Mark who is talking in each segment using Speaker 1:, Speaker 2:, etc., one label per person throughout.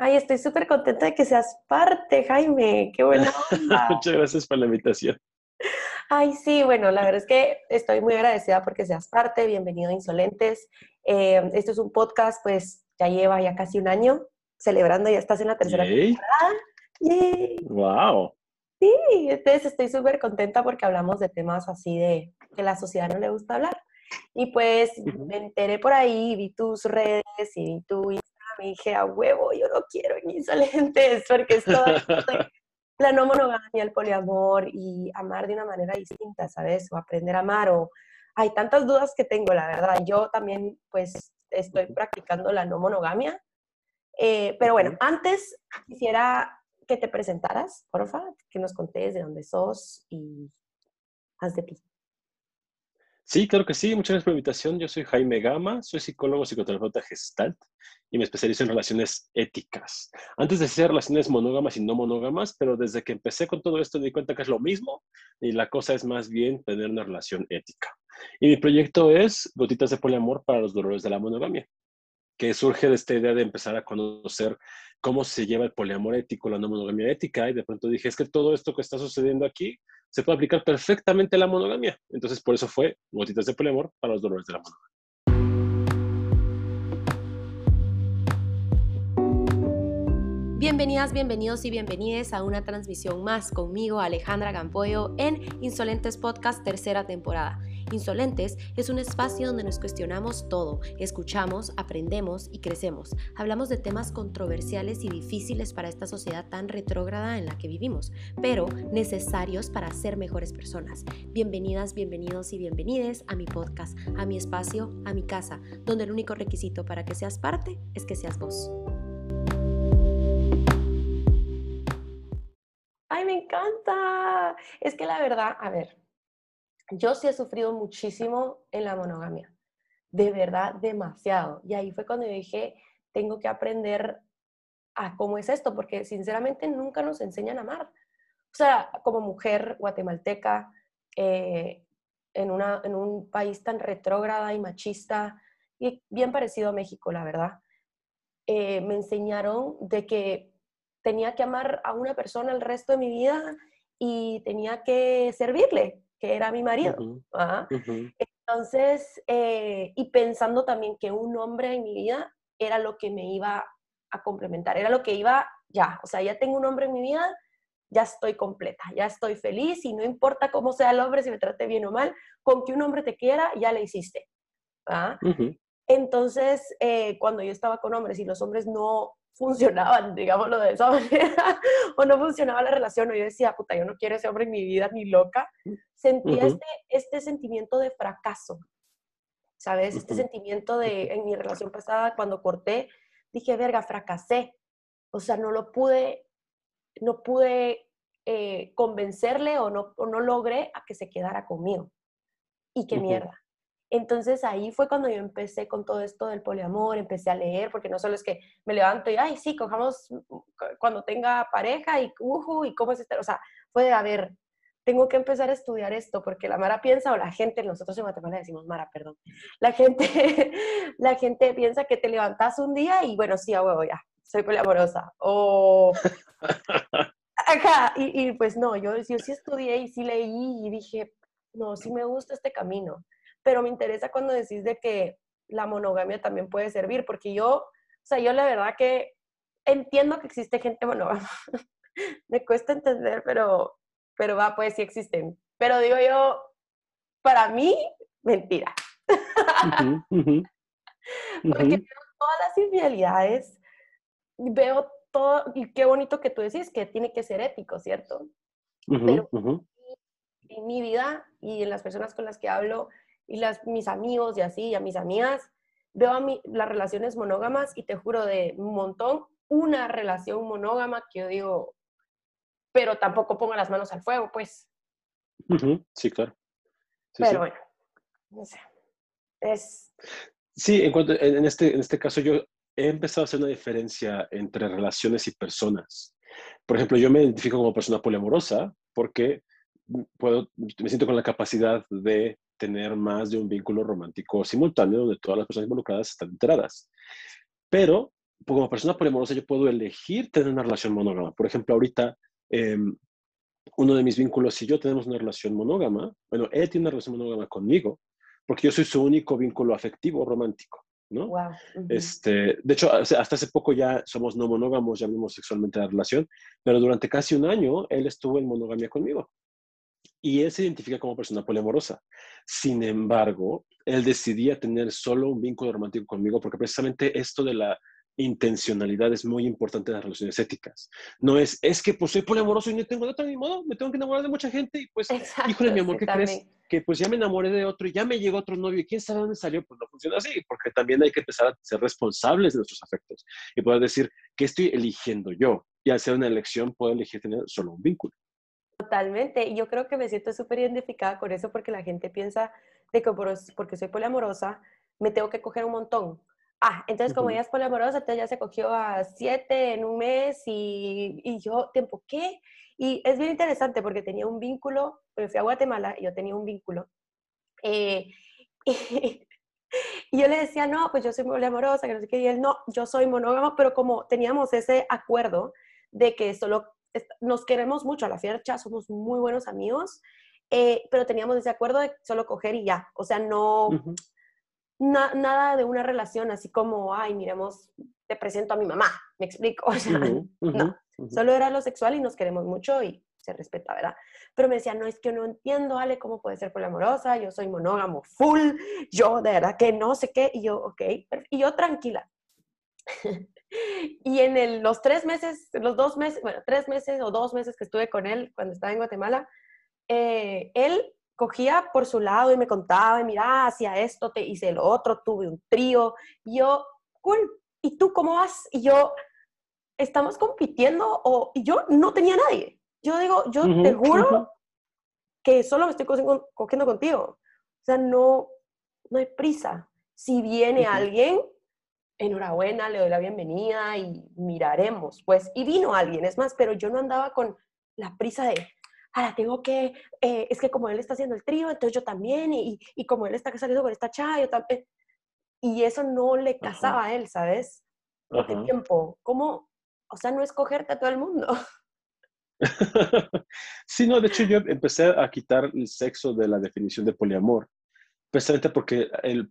Speaker 1: Ay, estoy súper contenta de que seas parte, Jaime. Qué buena onda.
Speaker 2: Muchas gracias por la invitación.
Speaker 1: Ay, sí, bueno, la verdad es que estoy muy agradecida porque seas parte. Bienvenido a Insolentes. Eh, este es un podcast, pues ya lleva ya casi un año celebrando, ya estás en la tercera temporada.
Speaker 2: ¡Yay! ¡Wow!
Speaker 1: Sí, entonces estoy súper contenta porque hablamos de temas así de que la sociedad no le gusta hablar. Y pues me enteré por ahí, vi tus redes y vi tu y dije, a huevo, yo no quiero en insolentes porque es todo la no monogamia, el poliamor y amar de una manera distinta, ¿sabes? O aprender a amar o hay tantas dudas que tengo, la verdad. Yo también pues estoy practicando la no monogamia. Eh, pero bueno, antes quisiera que te presentaras, porfa, que nos contés de dónde sos y haz de ti.
Speaker 2: Sí, claro que sí. Muchas gracias por la invitación. Yo soy Jaime Gama, soy psicólogo psicoterapeuta gestalt y me especializo en relaciones éticas. Antes de ser relaciones monógamas y no monógamas, pero desde que empecé con todo esto me di cuenta que es lo mismo y la cosa es más bien tener una relación ética. Y mi proyecto es Gotitas de Poliamor para los dolores de la monogamia, que surge de esta idea de empezar a conocer cómo se lleva el poliamor ético, la no monogamia ética, y de pronto dije, es que todo esto que está sucediendo aquí se puede aplicar perfectamente la monogamia. Entonces, por eso fue gotitas de poliamor para los dolores de la monogamia.
Speaker 1: Bienvenidas, bienvenidos y bienvenidas a una transmisión más conmigo, Alejandra Gampoyo, en Insolentes Podcast, tercera temporada. Insolentes es un espacio donde nos cuestionamos todo, escuchamos, aprendemos y crecemos. Hablamos de temas controversiales y difíciles para esta sociedad tan retrógrada en la que vivimos, pero necesarios para ser mejores personas. Bienvenidas, bienvenidos y bienvenides a mi podcast, a mi espacio, a mi casa, donde el único requisito para que seas parte es que seas vos. ¡Ay, me encanta! Es que la verdad, a ver, yo sí he sufrido muchísimo en la monogamia, de verdad demasiado. Y ahí fue cuando dije, tengo que aprender a cómo es esto, porque sinceramente nunca nos enseñan a amar. O sea, como mujer guatemalteca, eh, en, una, en un país tan retrógrada y machista, y bien parecido a México, la verdad, eh, me enseñaron de que tenía que amar a una persona el resto de mi vida y tenía que servirle que era mi marido. Entonces, eh, y pensando también que un hombre en mi vida era lo que me iba a complementar, era lo que iba ya, o sea, ya tengo un hombre en mi vida, ya estoy completa, ya estoy feliz y no importa cómo sea el hombre, si me trate bien o mal, con que un hombre te quiera, ya le hiciste. Entonces, eh, cuando yo estaba con hombres y los hombres no funcionaban, digámoslo de esa manera, o no funcionaba la relación, o yo decía, puta, yo no quiero ese hombre en mi vida ni loca, sentía este, este sentimiento de fracaso, ¿sabes? Este sentimiento de, en mi relación pasada, cuando corté, dije, verga, fracasé, o sea, no lo pude, no pude eh, convencerle o no, o no logré a que se quedara conmigo. Y qué mierda. Entonces ahí fue cuando yo empecé con todo esto del poliamor, empecé a leer, porque no solo es que me levanto y, ay, sí, cojamos mm, cuando tenga pareja y, uh, y cómo es este, o sea, fue de, a ver, tengo que empezar a estudiar esto, porque la Mara piensa, o la gente, nosotros en Guatemala decimos Mara, perdón, la gente, la gente piensa que te levantas un día y, bueno, sí, a huevo, ya, soy poliamorosa, o... Acá, y, y pues no, yo, yo sí estudié y sí leí y dije, no, sí me gusta este camino pero me interesa cuando decís de que la monogamia también puede servir, porque yo, o sea, yo la verdad que entiendo que existe gente monógama. me cuesta entender, pero, pero va, pues sí existen. Pero digo yo, para mí, mentira. Porque veo todas las infidelidades, veo todo, y qué bonito que tú decís que tiene que ser ético, ¿cierto? pero en mi vida y en las personas con las que hablo, y las, mis amigos y así, y a mis amigas, veo a mí las relaciones monógamas y te juro de un montón, una relación monógama que yo digo, pero tampoco ponga las manos al fuego, pues.
Speaker 2: Sí, claro.
Speaker 1: pero bueno, no sé. Es...
Speaker 2: Sí, en, cuanto, en, este, en este caso yo he empezado a hacer una diferencia entre relaciones y personas. Por ejemplo, yo me identifico como persona poliamorosa porque puedo, me siento con la capacidad de tener más de un vínculo romántico simultáneo donde todas las personas involucradas están enteradas. Pero como persona polimorosa yo puedo elegir tener una relación monógama. Por ejemplo, ahorita em, uno de mis vínculos y yo tenemos una relación monógama. Bueno, él tiene una relación monógama conmigo porque yo soy su único vínculo afectivo romántico. ¿no? este, de hecho, hasta hace poco ya somos no monógamos, ya vimos sexualmente la relación, pero durante casi un año él estuvo en monogamia conmigo. Y él se identifica como persona poliamorosa. Sin embargo, él decidía tener solo un vínculo romántico conmigo porque precisamente esto de la intencionalidad es muy importante en las relaciones éticas. No es, es que pues soy poliamoroso y no tengo de otro ni modo, me tengo que enamorar de mucha gente y pues, híjole, mi amor, ¿qué crees? Que pues ya me enamoré de otro y ya me llegó otro novio y quién sabe dónde salió, pues no funciona así, porque también hay que empezar a ser responsables de nuestros afectos y poder decir, ¿qué estoy eligiendo yo? Y al ser una elección, puedo elegir tener solo un vínculo.
Speaker 1: Totalmente, y yo creo que me siento súper identificada con eso porque la gente piensa de que porque soy poliamorosa, me tengo que coger un montón Ah, entonces como ella es poliamorosa, entonces ya se cogió a siete en un mes y, y, yo, ¿tiempo qué? Y es bien interesante porque tenía un vínculo, porque fui a Guatemala y yo tenía un vínculo. Eh, y, yo le decía, no, pues yo soy poliamorosa, que no sé qué, y él, no, yo soy monógamo, pero como teníamos ese acuerdo de que solo nos queremos mucho a la fecha, somos muy buenos amigos, eh, pero teníamos ese acuerdo de solo coger y ya, o sea, no nada de una relación así como, ay, miremos, te presento a mi mamá, me explico. O sea, no, solo era lo sexual y nos queremos mucho y se respeta, ¿verdad? Pero me decía, no, es que no entiendo, Ale, cómo puede ser poliamorosa, yo soy monógamo full, yo de verdad que no sé qué, y yo, ok, y yo tranquila. y en el, los tres meses, los dos meses, bueno, tres meses o dos meses que estuve con él cuando estaba en Guatemala, eh, él cogía por su lado y me contaba, mira, hacía esto, te hice lo otro, tuve un trío. Y yo, cool, ¿y tú cómo vas? Y yo, ¿estamos compitiendo? O, y yo no tenía nadie. Yo digo, yo te juro que solo me estoy cogiendo, contigo. O sea, no, no hay prisa. Si viene alguien, enhorabuena, le doy la bienvenida y miraremos. Pues, y vino alguien, es más, pero yo no andaba con la prisa de, ahora tengo que, eh, es que como él está haciendo el trío, entonces yo también, y, y como él está saliendo con esta chava, yo también. Y eso no le casaba a él, ¿sabes? No tiempo. ¿Cómo? O sea, no escogerte a todo el mundo.
Speaker 2: sí, no, de hecho yo empecé a quitar el sexo de la definición de poliamor, precisamente porque el,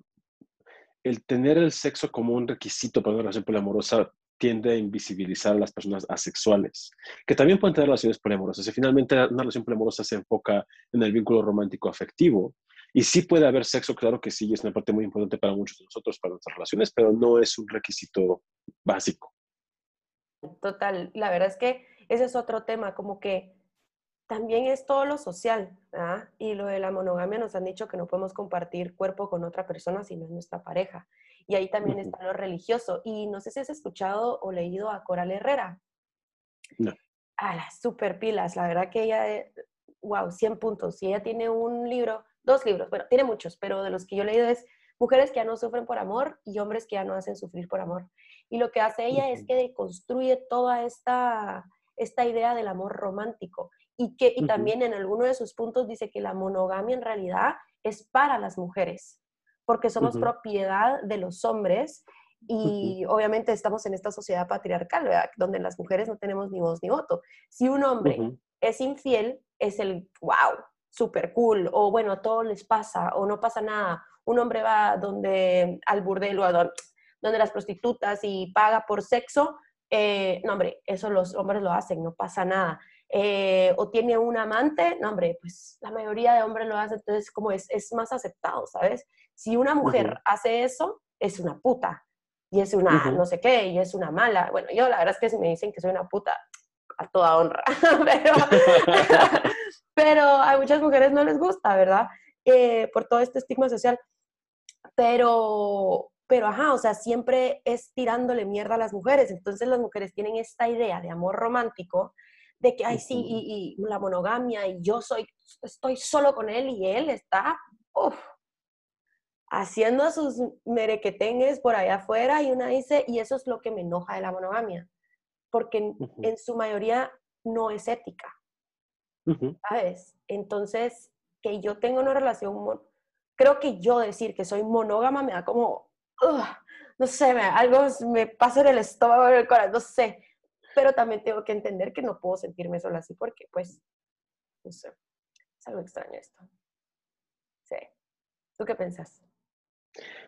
Speaker 2: el tener el sexo como un requisito para una relación poliamorosa tiende a invisibilizar a las personas asexuales, que también pueden tener relaciones poliamorosas. Y finalmente, una relación poliamorosa se enfoca en el vínculo romántico afectivo. Y sí puede haber sexo, claro que sí, es una parte muy importante para muchos de nosotros, para nuestras relaciones, pero no es un requisito básico.
Speaker 1: Total, la verdad es que ese es otro tema, como que también es todo lo social, y lo de la monogamia nos han dicho que no podemos compartir cuerpo con otra persona si no es nuestra pareja. Y ahí también está lo religioso. Y no sé si has escuchado o leído a Coral Herrera.
Speaker 2: No.
Speaker 1: A las super pilas, la verdad que ella, wow, 100 puntos. Y ella tiene un libro, dos libros, bueno, tiene muchos, pero de los que yo he leído es Mujeres que ya no sufren por amor y hombres que ya no hacen sufrir por amor. Y lo que hace ella es que deconstruye toda esta, esta idea del amor romántico y que y también en alguno de sus puntos dice que la monogamia en realidad es para las mujeres porque somos propiedad de los hombres y obviamente estamos en esta sociedad patriarcal, ¿verdad? Donde las mujeres no tenemos ni voz ni voto. Si un hombre es infiel, es el wow, super cool, o bueno, a todos les pasa, o no pasa nada. Un hombre va donde al burdel o a donde, las prostitutas y paga por sexo, eh, no, hombre, eso los hombres lo hacen, no pasa nada. Eh, o tiene un amante, no, hombre, pues la mayoría de hombres lo hacen, entonces como es, es más aceptado, ¿sabes? Si una mujer hace eso, es una puta. Y es una no sé qué, y es una mala. Bueno, yo la verdad es que si me dicen que soy una puta, a toda honra. pero, a muchas mujeres no les gusta, ¿verdad? Eh, por todo este estigma social. Pero, pero ajá, o sea, siempre es tirándole mierda a las mujeres. Entonces las mujeres tienen esta idea de amor romántico, de que, ay, sí, y, y la monogamia, y yo soy, estoy solo con él y él está, uff, haciendo sus merequetengues por allá afuera y una dice, y eso es lo que me enoja de la monogamia, porque en, su mayoría no es ética, ¿sabes? Entonces, que yo tengo una relación, creo que yo decir que soy monógama me da como, no sé, me, algo me pasa en el estómago, en el corazón, no sé. Pero también tengo que entender que no puedo sentirme sola así porque, pues, no sé, es algo extraño esto. Sí. ¿Tú qué piensas?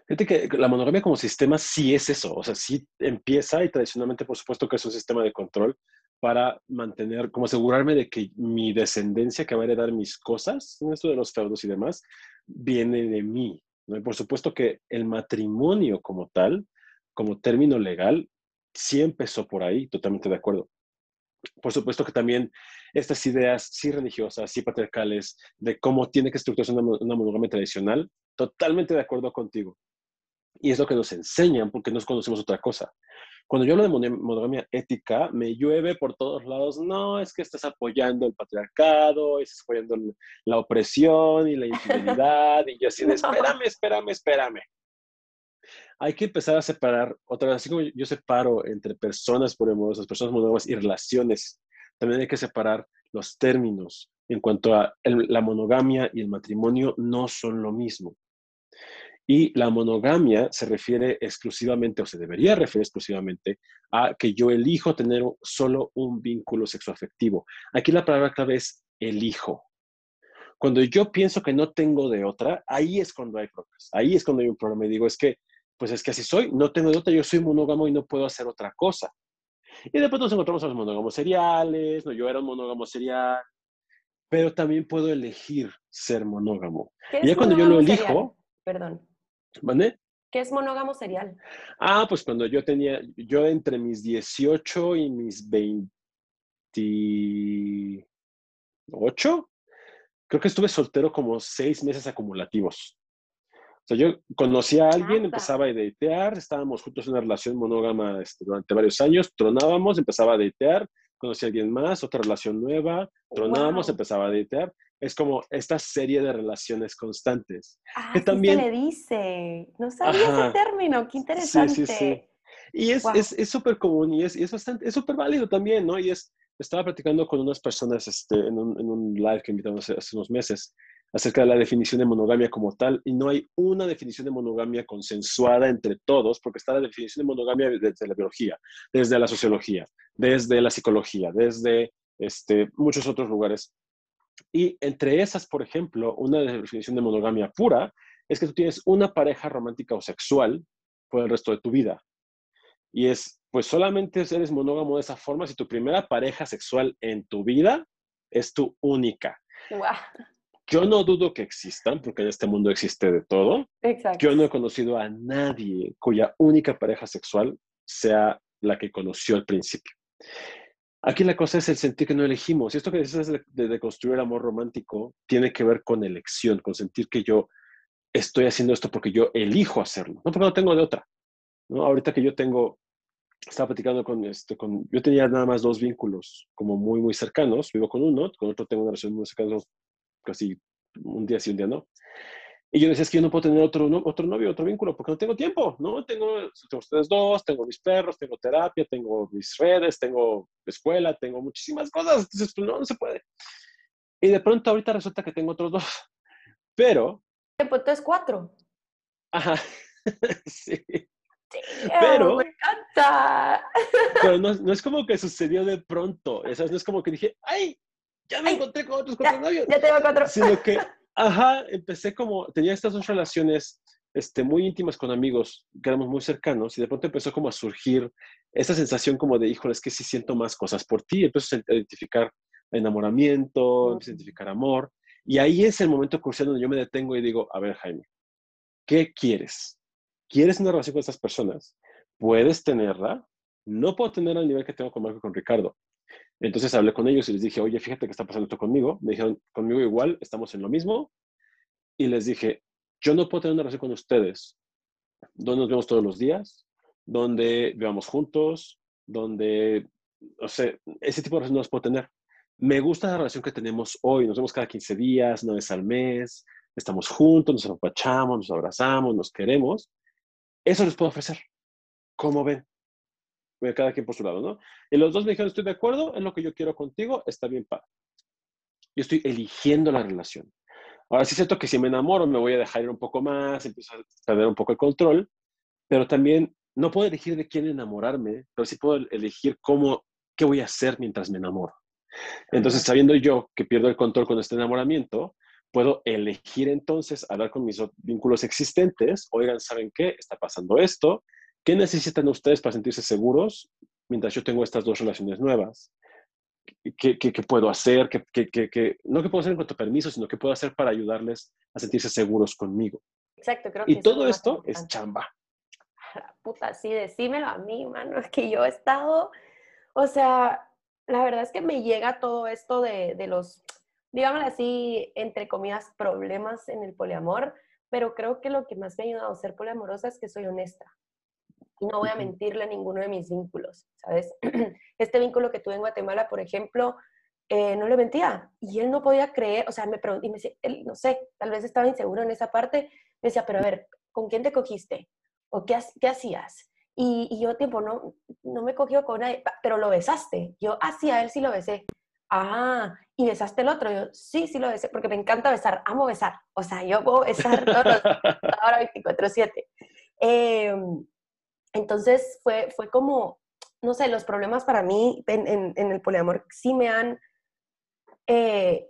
Speaker 2: Fíjate que la monogamia como sistema sí es eso, o sea, sí empieza y tradicionalmente por supuesto que es un sistema de control para mantener, como asegurarme de que mi descendencia que va a heredar mis cosas, en esto de los feudos y demás, viene de mí. ¿no? Y por supuesto que el matrimonio como tal, como término legal, sí empezó por ahí, totalmente de acuerdo. Por supuesto que también estas ideas sí religiosas, sí patriarcales, de cómo tiene que estructurarse una, una monogamia tradicional, totalmente de acuerdo contigo. Y es lo que nos enseñan porque nos conocemos otra cosa. Cuando yo hablo de monogamia ética, me llueve por todos lados. No, es que estás apoyando el patriarcado, estás apoyando la opresión y la infidelidad. y yo así de, espérame, espérame, espérame. Hay que empezar a separar, otra vez, así como yo separo entre personas poliamorosas, personas monógamas y relaciones, también hay que separar los términos en cuanto a la monogamia y el matrimonio no son lo mismo. Y la monogamia se refiere exclusivamente, o se debería referir exclusivamente, a que yo elijo tener solo un vínculo sexoafectivo. Aquí la palabra clave es elijo. Cuando yo pienso que no tengo de otra, ahí es cuando hay problemas. Ahí es cuando hay un problema y digo, es que, pues es que así soy, no tengo de otra, yo soy monógamo y no puedo hacer otra cosa. Y después nos encontramos a los monógamos seriales, no, yo era un monógamo serial, pero también puedo elegir ser monógamo. Y ya cuando yo lo elijo...
Speaker 1: Perdón.
Speaker 2: ¿Vale?
Speaker 1: ¿Qué es monógamo serial?
Speaker 2: Ah, pues cuando yo tenía, yo entre mis 18 y mis 28, creo que estuve soltero como seis meses acumulativos. Sea, yo conocía a alguien, empezaba a datear, estábamos juntos en una relación monógama este, durante varios años, tronábamos, empezaba a datear, conocí a alguien más, otra relación nueva, tronábamos, empezaba a datear es como esta serie de relaciones constantes.
Speaker 1: Ah, que también le dice. No sabía ese término, qué interesante. Sí, sí, sí.
Speaker 2: Y es súper común y es, es bastante, es súper válido también, ¿no? Y es, estaba platicando con unas personas este, en, un, live que invitamos hace, unos meses acerca de la definición de monogamia como tal, y no hay una definición de monogamia consensuada entre todos, porque está la definición de monogamia desde la biología, desde la sociología, desde la psicología, desde este, muchos otros lugares. Y entre esas, por ejemplo, una definición de monogamia pura es que tú tienes una pareja romántica o sexual por el resto de tu vida. Y es, pues solamente eres monógamo de esa forma si tu primera pareja sexual en tu vida es tu única. Yo no dudo que existan, porque en este mundo existe de todo. Yo no he conocido a nadie cuya única pareja sexual sea la que conoció al principio. Aquí la cosa es el sentir que no elegimos. Y esto que dices de, de, construir el amor romántico tiene que ver con elección, con sentir que yo estoy haciendo esto porque yo elijo hacerlo, no porque no tengo de otra. ¿no? Ahorita que yo tengo, estaba platicando con, este, con, yo tenía nada más dos vínculos como muy, muy cercanos. Vivo con uno, con otro tengo una relación muy cercana, casi un día sí, un día no. Y yo decía, es que yo no puedo tener otro, otro novio, otro vínculo, porque no tengo tiempo, ¿no? Tengo, tengo ustedes dos, tengo mis perros, tengo terapia, tengo mis redes, tengo escuela, tengo muchísimas cosas. Entonces, pues, no, no se puede. Y de pronto ahorita resulta que tengo otros dos. Pero...
Speaker 1: Pues tú es cuatro.
Speaker 2: Ajá, sí.
Speaker 1: Pero, me encanta.
Speaker 2: Pero no, no, es como que sucedió de pronto. Eso no es como que dije, ¡ay! Ya me encontré con otros cuatro novios.
Speaker 1: Ya tengo cuatro.
Speaker 2: Sino que Ajá, empecé como, tenía estas dos relaciones este, muy íntimas con amigos, que éramos muy cercanos, y de pronto empezó como a surgir esa sensación como de, híjole, es que sí siento más cosas por ti, empiezo a identificar enamoramiento, empiezo a identificar amor, y ahí es el momento crucial donde yo me detengo y digo, a ver, Jaime, ¿qué quieres? ¿Quieres una relación con estas personas? ¿Puedes tenerla? No puedo tenerla al nivel que tengo con Marco y con Ricardo, entonces hablé con ellos y les dije, oye, fíjate que está pasando esto conmigo. Me dijeron, conmigo igual, estamos en lo mismo. Y les dije, yo no puedo tener una relación con ustedes donde nos vemos todos los días, donde vivamos juntos, donde, no sé, ese tipo de relación no las puedo tener. Me gusta la relación que tenemos hoy. Nos vemos cada 15 días, una vez al mes, estamos juntos, nos apapachamos, nos abrazamos, nos queremos. Eso les puedo ofrecer. ¿Cómo ven? cada quien por su lado, ¿no? Y los dos me dijeron, estoy de acuerdo, es lo que yo quiero contigo, está bien padre. Yo estoy eligiendo la relación. Ahora sí siento que si me enamoro me voy a dejar ir un poco más, empiezo a perder un poco el control, pero también no puedo elegir de quién enamorarme, pero sí puedo elegir cómo, qué voy a hacer mientras me enamoro. Entonces, sabiendo yo que pierdo el control con este enamoramiento, puedo elegir entonces hablar con mis vínculos existentes. Oigan, ¿saben qué? Está pasando esto. ¿Qué necesitan ustedes para sentirse seguros mientras yo tengo estas dos relaciones nuevas? ¿Qué, puedo hacer? ¿Qué, no qué puedo hacer en cuanto a permiso, sino qué puedo hacer para ayudarles a sentirse seguros conmigo.
Speaker 1: Exacto, creo que
Speaker 2: Y todo esto es chamba.
Speaker 1: Puta, sí, decímelo a mí, mano. Es que yo he estado, o sea, la verdad es que me llega todo esto de, de los, digámoslo así, entre comillas, problemas en el poliamor, pero creo que lo que más me ha ayudado a ser poliamorosa es que soy honesta. Y no voy a mentirle a ninguno de mis vínculos, ¿sabes? Este vínculo que tuve en Guatemala, por ejemplo, eh, no le mentía. Y él no podía creer, o sea, me preguntó, y me decía, él, no sé, tal vez estaba inseguro en esa parte, me decía, pero a ver, ¿con quién te cogiste? ¿O qué, qué hacías? Y, yo, tiempo, no, no me cogió con nadie, pero lo besaste. Yo, ah, sí, a él sí lo besé. Ah, ¿y besaste el otro? Yo, sí, sí lo besé, porque me encanta besar, amo besar. O sea, yo puedo besar todos ahora 24-7. Em, entonces fue, fue como, no sé, los problemas para mí en, en, el poliamor sí me han eh,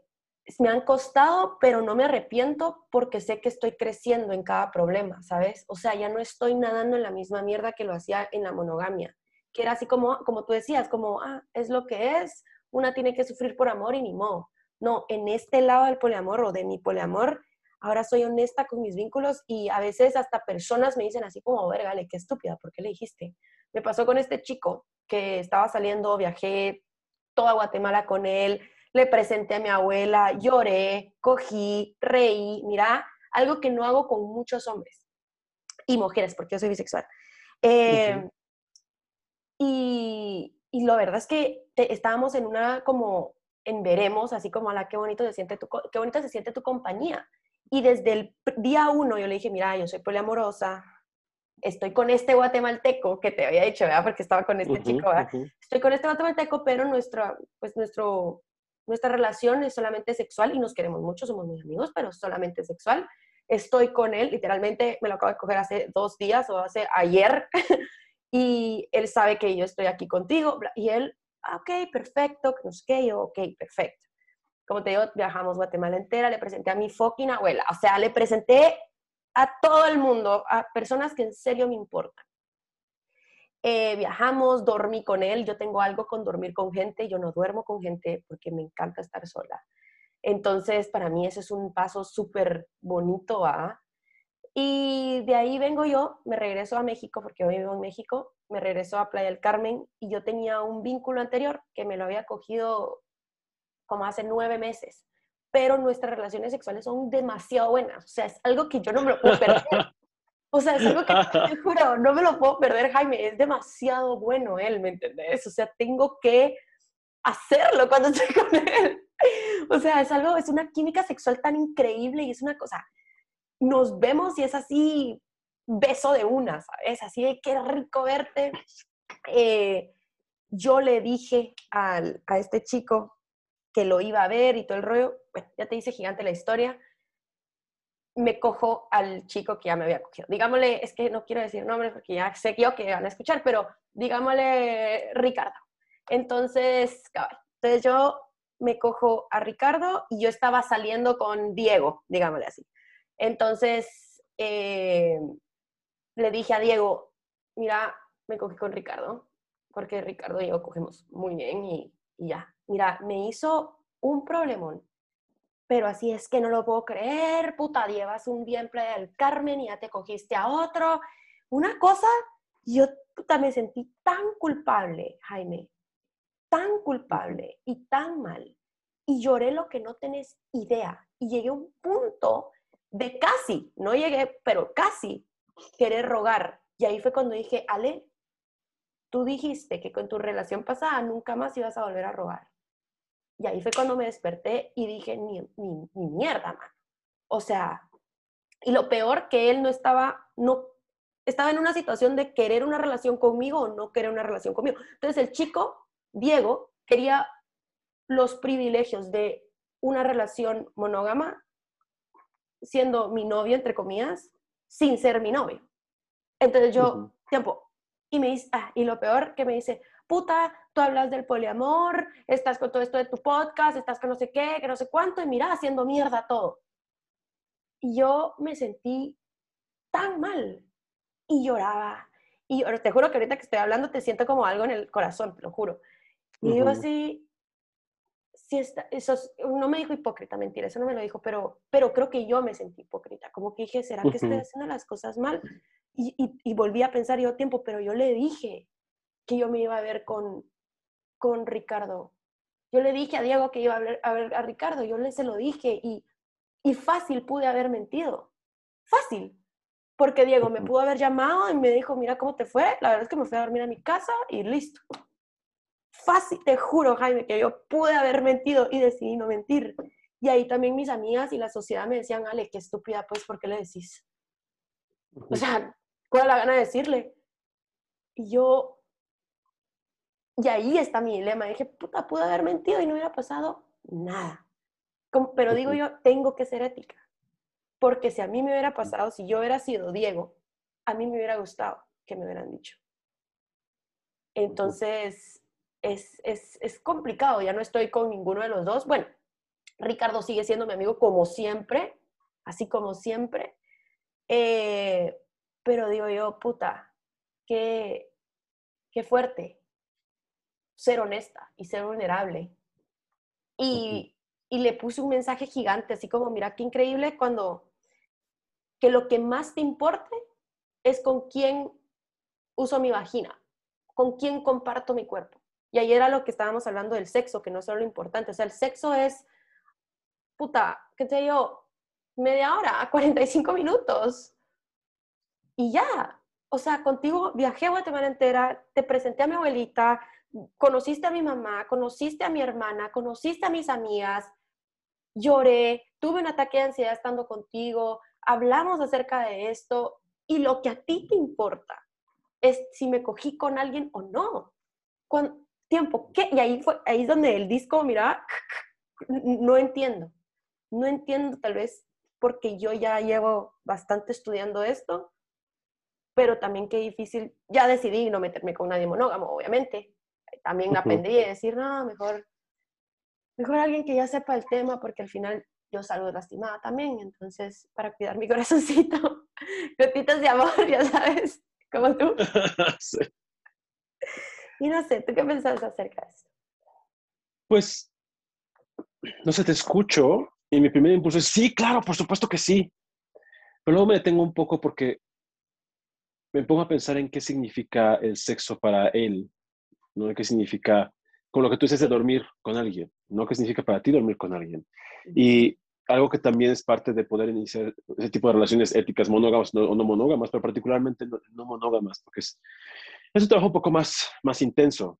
Speaker 1: me han costado, pero no me arrepiento porque sé que estoy creciendo en cada problema, ¿sabes? O sea, ya no estoy nadando en la misma mierda que lo hacía en la monogamia, que era así como, como tú decías, como, ah, es lo que es, una tiene que sufrir por amor y ni modo. No, en este lado del poliamor o de mi poliamor, ahora soy honesta con mis vínculos y a veces hasta personas me dicen así como, vergale, qué estúpida, ¿por qué le dijiste? Me pasó con este chico que estaba saliendo, viajé toda Guatemala con él, le presenté a mi abuela, lloré, cogí, reí, mira, algo que no hago con muchos hombres y mujeres, porque yo soy bisexual. Em, y, y la verdad es que estábamos en una como en veremos, así como a la qué bonito se siente tu, qué bonito se siente tu compañía. Y desde el día uno yo le dije, mira, yo soy poliamorosa, estoy con este guatemalteco que te había dicho, ¿verdad? Porque estaba con este chico, ¿verdad? Estoy con este guatemalteco, pero nuestro, pues nuestro nuestra relación es solamente sexual y nos queremos mucho, somos muy amigos, pero solamente sexual. Estoy con él, literalmente me lo acabo de coger hace dos días o hace ayer, y él sabe que yo estoy aquí contigo, y él, ah, ok, perfecto, no sé qué, yo, ok, perfecto. Como te digo, viajamos Guatemala entera, le presenté a mi fucking abuela, o sea, le presenté a todo el mundo, a personas que en serio me importan. Eh, viajamos, dormí con él, yo tengo algo con dormir con gente, yo no duermo con gente porque me encanta estar sola. Entonces, para mí ese es un paso súper bonito. ¿ah? Y de ahí vengo yo, me regreso a México, porque hoy vivo en México, me regreso a Playa del Carmen y yo tenía un vínculo anterior que me lo había cogido como hace nueve meses, pero nuestras relaciones sexuales son demasiado buenas, o sea, es algo que yo no me lo puedo perder. O sea, es algo que te juro, no me lo puedo perder, Jaime. Es demasiado bueno él, ¿me entendés? O sea, tengo que hacerlo cuando estoy con él. O sea, es algo, es una química sexual tan increíble y es una cosa. Nos vemos y es así, beso de una, ¿sabes? Así de qué rico verte. Eh, yo le dije al, a este chico que lo iba a ver y todo el rollo. Bueno, ya te dice gigante la historia me cojo al chico que ya me había cogido. Digámosle, es que no quiero decir nombres porque ya sé yo que van a escuchar, pero digámosle Ricardo. Entonces, entonces yo me cojo a Ricardo y yo estaba saliendo con Diego, digámosle así. Entonces, eh, le dije a Diego, mira, me cogí con Ricardo, porque Ricardo y yo cogemos muy bien y, ya. Mira, me hizo un problemón pero así es que no lo puedo creer, puta, llevas un día en Carmen y ya te cogiste a otro. Una cosa, yo puta, me sentí tan culpable, Jaime, tan culpable y tan mal. Y lloré lo que no tenés idea. Y llegué a un punto de casi, no llegué, pero casi, querer rogar. Y ahí fue cuando dije, Ale, tú dijiste que con tu relación pasada nunca más ibas a volver a rogar. Y ahí fue cuando me desperté y dije, ni, ni, ni mierda, man. O sea, y lo peor que él no estaba, no, estaba en una situación de querer una relación conmigo o no querer una relación conmigo. Entonces el chico, Diego, quería los privilegios de una relación monógama, siendo mi novio, entre comillas, sin ser mi novio. Entonces yo, tiempo, Y me dice, ah, y lo peor que me dice, puta, tú hablas del poliamor, estás con todo esto de tu podcast, estás con no sé qué, que no sé cuánto, y mira, haciendo mierda todo. Y yo me sentí tan mal y lloraba. Y te juro que ahorita que estoy hablando te siento como algo en el corazón, te lo juro. Y digo así, si está, eso no me dijo hipócrita, mentira, eso no me lo dijo, pero, pero creo que yo me sentí hipócrita, como que dije, ¿será que estoy haciendo las cosas mal? Y, y, volví a pensar yo tiempo, pero yo le dije que yo me iba a ver con, con Ricardo. Yo le dije a Diego que iba a ver a, ver a Ricardo, yo le se lo dije y, y fácil pude haber mentido, fácil, porque Diego me pudo haber llamado y me dijo, mira cómo te fue, la verdad es que me fui a dormir a mi casa y listo fácil, te juro, Jaime, que yo pude haber mentido y decidí no mentir. Y ahí también mis amigas y la sociedad me decían, Ale, qué estúpida, pues, ¿por qué le decís? O sea, ¿cuál es la gana de decirle? Y yo, y ahí está mi dilema. Dije, puta, pude haber mentido y no hubiera pasado nada. pero digo yo, tengo que ser ética. Porque si a mí me hubiera pasado, si yo hubiera sido Diego, a mí me hubiera gustado que me hubieran dicho. Entonces, es, es, es complicado, ya no estoy con ninguno de los dos. Bueno, Ricardo sigue siendo mi amigo como siempre, así como siempre. Eh, pero digo yo, puta, qué, qué fuerte ser honesta y ser vulnerable. Y, y, le puse un mensaje gigante, así como, mira, qué increíble cuando, que lo que más te importe es con quién uso mi vagina, con quién comparto mi cuerpo. Y ahí era lo que estábamos hablando del sexo, que no es solo lo importante. O sea, el sexo es, puta, ¿qué te digo? Media hora, 45 minutos. Y ya. O sea, contigo viajé a Guatemala entera, te presenté a mi abuelita, conociste a mi mamá, conociste a mi hermana, conociste a mis amigas, lloré, tuve un ataque de ansiedad estando contigo, hablamos acerca de esto y lo que a ti te importa es si me cogí con alguien o no. Cuando, tiempo, ¿qué? Y ahí, fue, ahí es donde el disco, mira, no entiendo. No entiendo tal vez porque yo ya llevo bastante estudiando esto, pero también qué difícil, ya decidí no meterme con nadie monógamo, obviamente. También aprendí a decir, no, mejor, mejor alguien que ya sepa el tema, porque al final yo salgo lastimada también, entonces, para cuidar mi corazoncito, gotitas de amor, ya sabes, como tú. sí. Y no sé, ¿tú qué pensás acerca de esto?
Speaker 2: Pues, no sé, te escucho y mi primer impulso es, sí, claro, por supuesto que sí. Pero luego me detengo un poco porque me pongo a pensar en qué significa el sexo para él, ¿no? ¿Qué significa, con lo que tú dices de dormir con alguien, ¿no? ¿Qué significa para ti dormir con alguien? Y algo que también es parte de poder iniciar ese tipo de relaciones éticas, monógamas o no monógamas, pero particularmente no, no monógamas, porque es, es un trabajo un poco más, más intenso.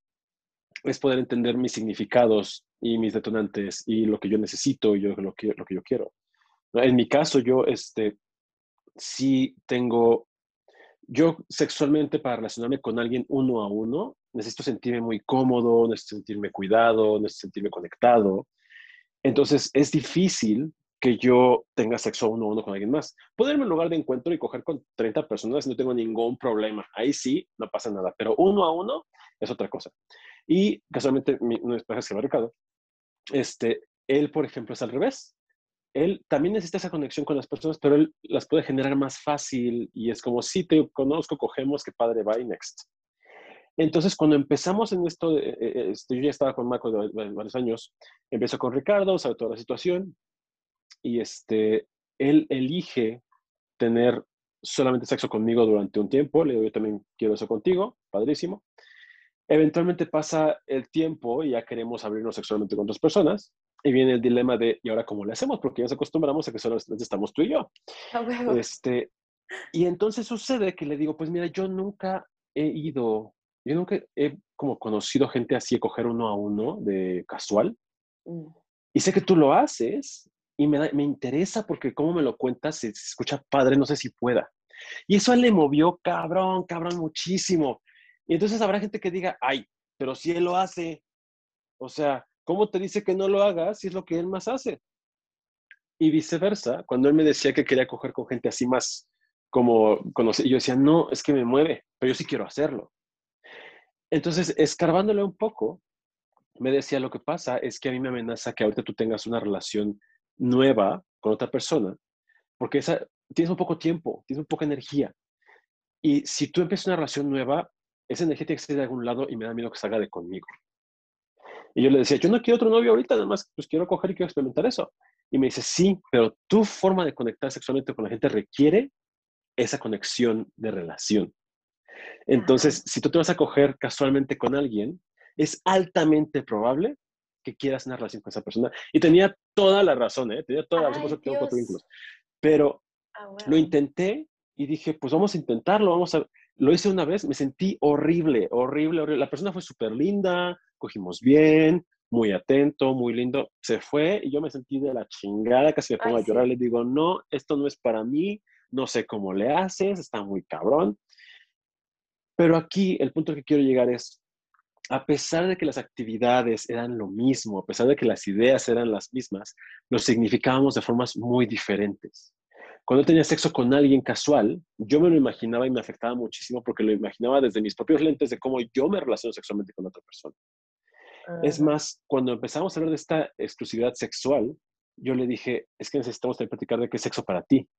Speaker 2: Es poder entender mis significados y mis detonantes y lo que yo necesito y yo, lo, que, lo que yo quiero. En mi caso, yo este, sí tengo, yo sexualmente para relacionarme con alguien uno a uno, necesito sentirme muy cómodo, necesito sentirme cuidado, necesito sentirme conectado. Entonces es difícil que yo tenga sexo uno a uno con alguien más. Poderme en lugar de encuentro y coger con 30 personas no tengo ningún problema. Ahí sí, no pasa nada. Pero uno a uno es otra cosa. Y casualmente, mi, uno de mis se llama Ricardo. Este, él, por ejemplo, es al revés. Él también necesita esa conexión con las personas, pero él las puede generar más fácil y es como, si te conozco, cogemos, qué padre, bye, next. Entonces, cuando empezamos en esto, eh, eh, este, yo ya estaba con Marco de, varios años, empezó con Ricardo, sabe toda la situación, y este, él elige tener solamente sexo conmigo durante un tiempo, le digo, yo también quiero eso contigo, padrísimo. Eventualmente pasa el tiempo y ya queremos abrirnos sexualmente con otras personas, y viene el dilema de, ¿y ahora cómo le hacemos? Porque ya nos acostumbramos a que solo estamos tú y yo. este, y entonces sucede que le digo, pues mira, yo nunca he ido, yo nunca he como conocido gente así, coger uno a uno de casual. Mm. Y sé que tú lo haces y me, me interesa porque como me lo cuentas, se, escucha padre, no sé si pueda. Y eso le movió cabrón, cabrón, muchísimo. Y entonces habrá gente que diga, ay, pero si él lo hace, o sea, ¿cómo te dice que no lo hagas si es lo que él más hace? Y viceversa, cuando él me decía que quería coger con gente así más como conocer, yo decía, no, es que me mueve, pero yo sí quiero hacerlo. Entonces, escarbándole un poco, me decía, lo que pasa es que a mí me amenaza que ahorita tú tengas una relación nueva con otra persona, porque esa, tienes un poco tiempo, tienes un poco energía. Y si tú empiezas una relación nueva, esa energía tiene que salir de algún lado y me da miedo que salga de conmigo. Y yo le decía, yo no quiero otro novio ahorita, nada más pues quiero coger y quiero experimentar eso. Y me dice, sí, pero tu forma de conectar sexualmente con la gente requiere esa conexión de relación. Entonces, si tú te vas a coger casualmente con alguien, es altamente probable que quieras una relación con esa persona. Y tenía toda la razón, ¿eh? Tenía toda la razón, tengo cuatro vínculos. Pero ah, lo intenté y dije, pues vamos a intentarlo, vamos a... Lo hice una vez, me sentí horrible, horrible, horrible. La persona fue súper linda, cogimos bien, muy atento, muy lindo. Se fue y yo me sentí de la chingada, casi me pongo a llorar. Le digo, no, esto no es para mí, no sé cómo le haces, está muy cabrón. Pero aquí el punto que quiero llegar es, a pesar de que las actividades eran lo mismo, a pesar de que las ideas eran las mismas, lo significábamos de formas muy diferentes. Cuando tenía sexo con alguien casual, yo me lo imaginaba y me afectaba muchísimo porque lo imaginaba desde mis propios lentes de cómo yo me relaciono sexualmente con otra persona. Es más, cuando empezamos a hablar de esta exclusividad sexual, yo le dije, es que necesitamos también platicar de qué es sexo para ti.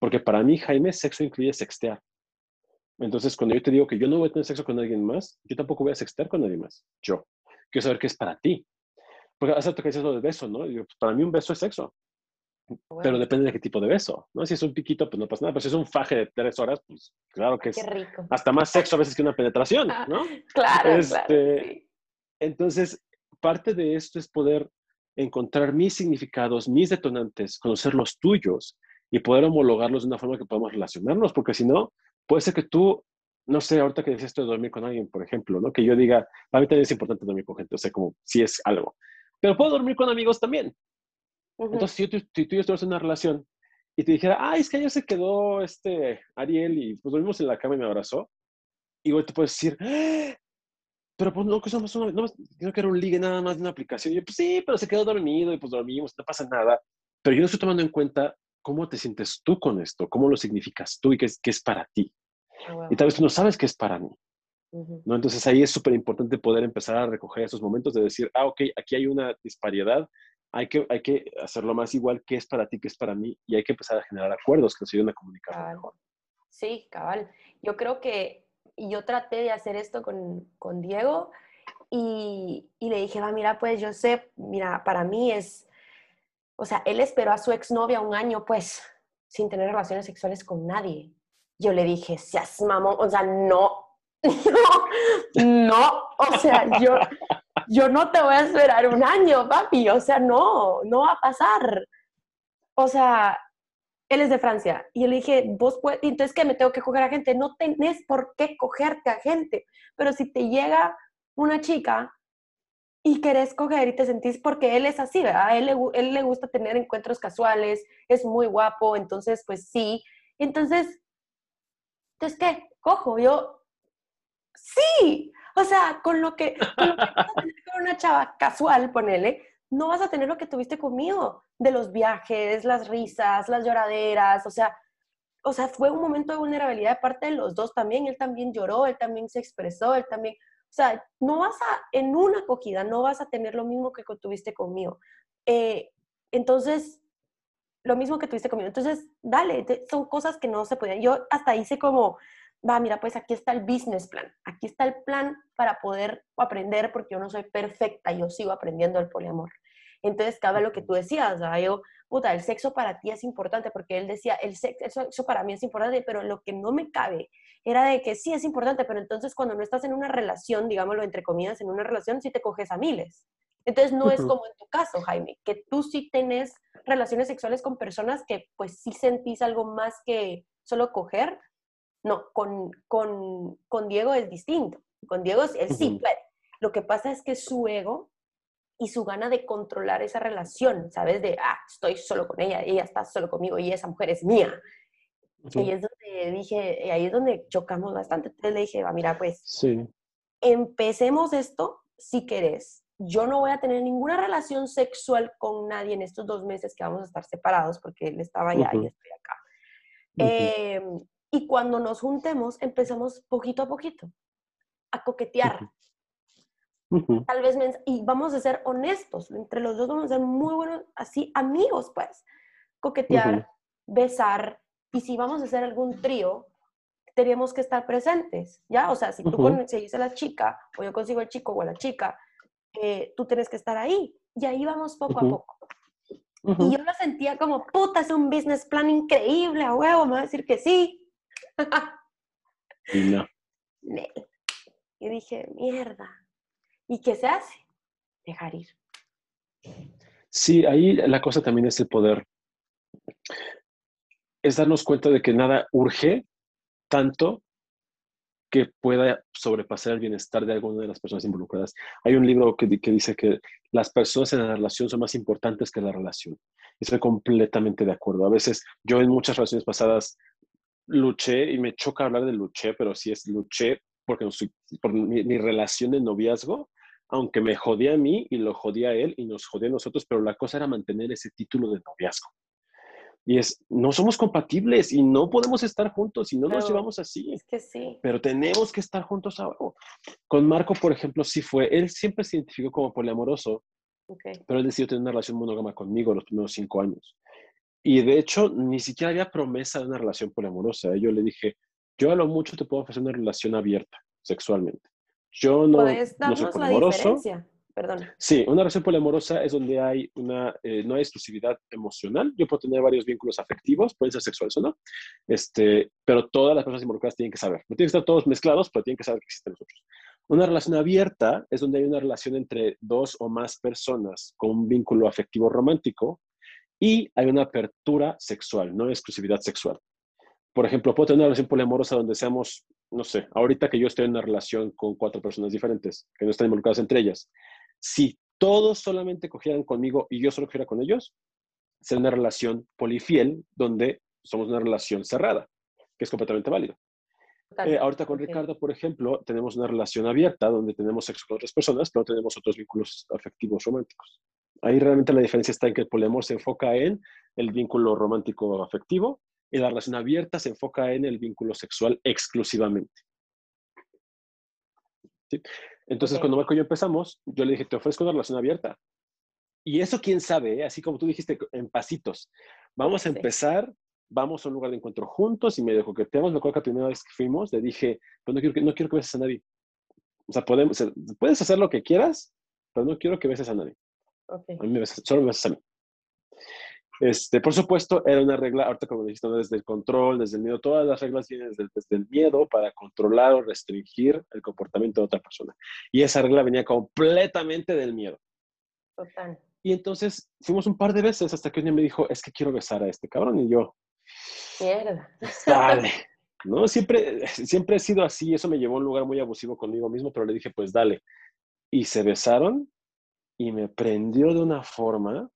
Speaker 2: Porque para mí, Jaime, sexo incluye sextear. Entonces, cuando yo te digo que yo no voy a tener sexo con alguien más, yo tampoco voy a sextear con nadie más. Yo. Quiero saber qué es para ti. Porque hace que dices lo del beso, ¿no? Pues, para mí un beso es sexo. Pero depende de qué tipo de beso, ¿no? Si es un piquito, pues no pasa nada. Pero si es un faje de tres horas, pues claro que es hasta más sexo a veces que una penetración, ¿no?
Speaker 1: claro, este,
Speaker 2: Entonces, parte de esto es poder encontrar mis significados, mis detonantes, conocer los tuyos y poder homologarlos de una forma que podamos relacionarnos, porque si no, puede ser que tú, no sé, ahorita que decías esto de dormir con alguien, por ejemplo, ¿no? Que yo diga, para mí también es importante dormir con gente, o sea, como si es algo. Pero puedo dormir con amigos también. Entonces, si, tú, y yo estamos en una relación y te dijera, ay, es que ayer se quedó este Ariel y pues dormimos en la cama y me abrazó, igual te puedes decir, ¡Ah! pero pues no que somos una, no, no que era un ligue nada más de una aplicación. Y yo, pues sí, pero se quedó dormido y pues dormimos, no pasa nada. Pero yo no estoy tomando en cuenta cómo te sientes tú con esto, cómo lo significas tú y qué es, qué es para ti. Ah, y tal vez tú no sabes qué es para mí. ¿no? Entonces ahí es súper importante poder empezar a recoger esos momentos de decir, ah, ok, aquí hay una disparidad, hay que, hay que hacerlo más igual qué es para ti, qué es para mí, y hay que empezar a generar acuerdos que nos ayuden a comunicar mejor.
Speaker 1: Sí, cabal. Yo creo que yo traté de hacer esto con, con Diego y, y, le dije, va, mira, pues yo sé, mira, para mí es, o sea, él esperó a su exnovia un año, pues, sin tener relaciones sexuales con nadie. Yo le dije, seas mamón, o sea, no, no, no, o sea, yo, yo no te voy a esperar un año, papi, o sea, no, no va a pasar. O sea, él es de Francia. Y le dije, vos puedes, entonces que me tengo que coger a gente. No tenés por qué cogerte a gente. Pero si te llega una chica y querés coger y te sentís, porque él es así, ¿verdad? A él le, él le gusta tener encuentros casuales, es muy guapo, entonces, pues sí. Entonces, entonces, ¿qué? Cojo, yo, sí. O sea, con lo que, con, lo que con una chava casual, ponele, no vas a tener lo que tuviste conmigo, de los viajes, las risas, las lloraderas, o sea, o sea, fue un momento de vulnerabilidad de parte de los dos también, él también lloró, él también se expresó, él también, o sea, no vas a, en una acogida, no vas a tener lo mismo que tuviste conmigo. Eh, entonces, lo mismo que tuviste conmigo. Entonces, dale, son cosas que no se podían. Yo hasta hice como, va, mira, pues aquí está el business plan, aquí está el plan para poder aprender, porque yo no soy perfecta, yo sigo aprendiendo el poliamor. Entonces, cabe lo que tú decías, yo, puta, el sexo para ti es importante, porque él decía, el sexo, sexo para mí es importante, pero lo que no me cabe era de que sí es importante, pero entonces cuando no estás en una relación, digámoslo entre comillas, en una relación, sí te coges a miles. Entonces no es como en tu caso, Jaime, que tú sí tenés relaciones sexuales con personas que pues sí sentís algo más que solo coger, no, con, con, con Diego es distinto. Con Diego él sí puede. Lo que pasa es que su ego y su gana de controlar esa relación, ¿sabes? De, ah, estoy solo con ella, ella está solo conmigo y esa mujer es mía. Y ahí es donde dije, ahí es donde chocamos bastante. Entonces le dije, va, mira, pues, sí. empecemos esto si querés. Yo no voy a tener ninguna relación sexual con nadie en estos dos meses que vamos a estar separados porque él estaba allá y estoy acá. Eh, y cuando nos juntemos, empezamos poquito a poquito. a coquetear. Tal vez, y vamos a ser honestos, entre los dos vamos a ser muy buenos, así, amigos, pues. Coquetear, besar, y si vamos a hacer algún trío, teníamos que estar presentes, ¿ya? O sea, si tú conseguís a la chica, o yo consigo al chico o a la chica, eh, tú tienes que estar ahí. Y ahí vamos poco a poco. Y yo lo sentía como, puta, es un business plan increíble, a huevo, me va a decir que sí.
Speaker 2: y no.
Speaker 1: Y dije, mierda. ¿Y qué se hace? Dejar ir.
Speaker 2: Sí, ahí la cosa también es el poder. Es darnos cuenta de que nada urge tanto que pueda sobrepasar el bienestar de alguna de las personas involucradas. Hay un libro que, dice que las personas en la relación son más importantes que la relación. Estoy completamente de acuerdo. A veces yo en muchas relaciones pasadas luché y me choca hablar de luché, pero sí es luché porque por mi, mi, relación de noviazgo, aunque me jodía a mí y lo jodía a él y nos jodía a nosotros, pero la cosa era mantener ese título de noviazgo. Y es, no somos compatibles y no podemos estar juntos y no nos llevamos así.
Speaker 1: Es que sí.
Speaker 2: Pero tenemos que estar juntos ahora. Con Marco, por ejemplo, sí fue, él siempre se identificó como poliamoroso, pero él decidió tener una relación monógama conmigo los primeros cinco años. Y de hecho, ni siquiera había promesa de una relación poliamorosa. Yo le dije, yo a lo mucho te puedo ofrecer una relación abierta sexualmente. Yo no, no soy poliamoroso.
Speaker 1: Perdón.
Speaker 2: Sí, una relación poliamorosa es donde hay una, eh, no hay exclusividad emocional. Yo puedo tener varios vínculos afectivos, pueden ser sexuales o no, este, pero todas las personas involucradas tienen que saber. No tienen que estar todos mezclados, pero tienen que saber que existen nosotros. Una relación abierta es donde hay una relación entre dos o más personas con un vínculo afectivo romántico y hay una apertura sexual, no exclusividad sexual. Por ejemplo, puedo tener una relación poliamorosa donde seamos, no sé, ahorita que yo estoy en una relación con cuatro personas diferentes, que no están involucradas entre ellas, si todos solamente cogieran conmigo y yo solo cogiera con ellos, sería una relación polifiel donde somos una relación cerrada, que es completamente válido. Eh, ahorita con Ricardo, por ejemplo, tenemos una relación abierta donde tenemos sexo con otras personas, pero tenemos otros vínculos afectivos románticos. Ahí realmente la diferencia está en que el poliamor se enfoca en el vínculo romántico afectivo y la relación abierta se enfoca en el vínculo sexual exclusivamente. ¿Sí? Entonces, cuando Marco y yo empezamos, yo le dije, te ofrezco una relación abierta. Y eso, quién sabe, ¿eh? así como tú dijiste, en pasitos. Vamos a empezar, vamos a un lugar de encuentro juntos y medio coqueteamos. Me acuerdo que la primera vez que fuimos, le dije, pues no quiero que, no quiero que beses a nadie. O sea, podemos, puedes hacer lo que quieras, pero no quiero que beses a nadie. A mí me solo me besas a mí. Este, por supuesto, era una regla, ahorita como dijiste, desde el control, desde el miedo, todas las reglas vienen desde, el miedo para controlar o restringir el comportamiento de otra persona. Y esa regla venía completamente del miedo.
Speaker 1: Total.
Speaker 2: Y entonces fuimos un par de veces hasta que un día me dijo, es que quiero besar a este cabrón. Y yo,
Speaker 1: mierda.
Speaker 2: Dale. ¿No? Siempre, siempre he sido así, eso me llevó a un lugar muy abusivo conmigo mismo, pero le dije, pues dale. Y se besaron y me prendió de una forma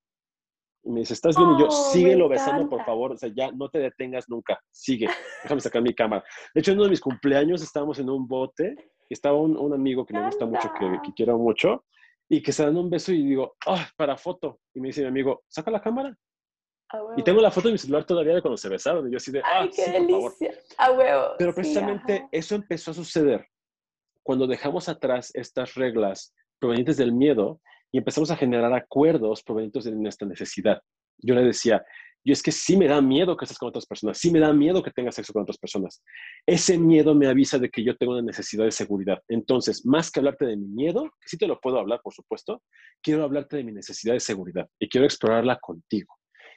Speaker 2: y me dice, ¿estás bien? y yo, oh, síguelo besando, por favor. O sea, ya no te detengas nunca. Sigue. Déjame sacar mi cámara. De hecho, en uno de mis cumpleaños estábamos en un bote y estaba un, un amigo que me gusta mucho, que, que, quiero mucho, y que se dan un beso y digo, ah, para foto. Y me dice mi amigo, saca la cámara. Y tengo la foto de mi celular todavía de cuando se besaron. Y yo así de, ah,
Speaker 1: qué delicia. A huevo.
Speaker 2: Pero precisamente eso empezó a suceder cuando dejamos atrás estas reglas provenientes del miedo y empezamos a generar acuerdos provenientes de nuestra necesidad. Yo le decía, yo es que sí me da miedo que estés con otras personas, sí me da miedo que tengas sexo con otras personas. Ese miedo me avisa de que yo tengo una necesidad de seguridad. Entonces, más que hablarte de mi miedo, que sí te lo puedo hablar, por supuesto, quiero hablarte de mi necesidad de seguridad y quiero explorarla contigo.